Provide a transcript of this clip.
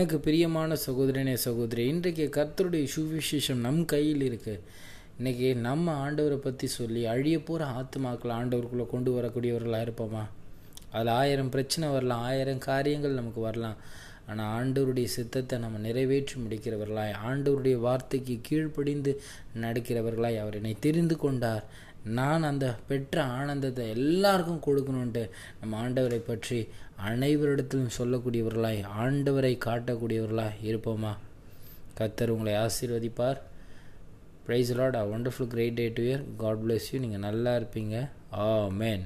எனக்கு பிரியமான சகோதரனே சகோதரி இன்றைக்கு கர்த்தருடைய சுவிசேஷம் நம் கையில் இருக்கு. இன்னைக்கு நம்ம ஆண்டவரை பற்றி சொல்லி அழிய போகிற ஆத்மாக்களை ஆண்டவருக்குள்ளே கொண்டு வரக்கூடியவர்களாக இருப்போமா? அதில் ஆயிரம் பிரச்சனை வரலாம் ஆயிரம் காரியங்கள் நமக்கு வரலாம். ஆனால் ஆண்டவருடைய சித்தத்தை நம்ம நிறைவேற்றி முடிக்கிறவர்களாய் ஆண்டவருடைய வார்த்தைக்கு கீழ்ப்படிந்து நடக்கிறவர்களாய் அவர் என்னை தெரிந்து கொண்டார். நான் அந்த பெற்ற ஆனந்தத்தை எல்லாருக்கும் கொடுக்கணுன்ட்டு நம்ம ஆண்டவரை பற்றி அனைவரிடத்திலும் சொல்லக்கூடியவர்களாய் ஆண்டவரை காட்டக்கூடியவர்களாய் இருப்போமா? கத்தர் உங்களை ஆசீர்வதிப்பார். Praise lord a wonderful great day to year God bless you நீங்கள் நல்லா இருப்பீங்க. ஆ மேன்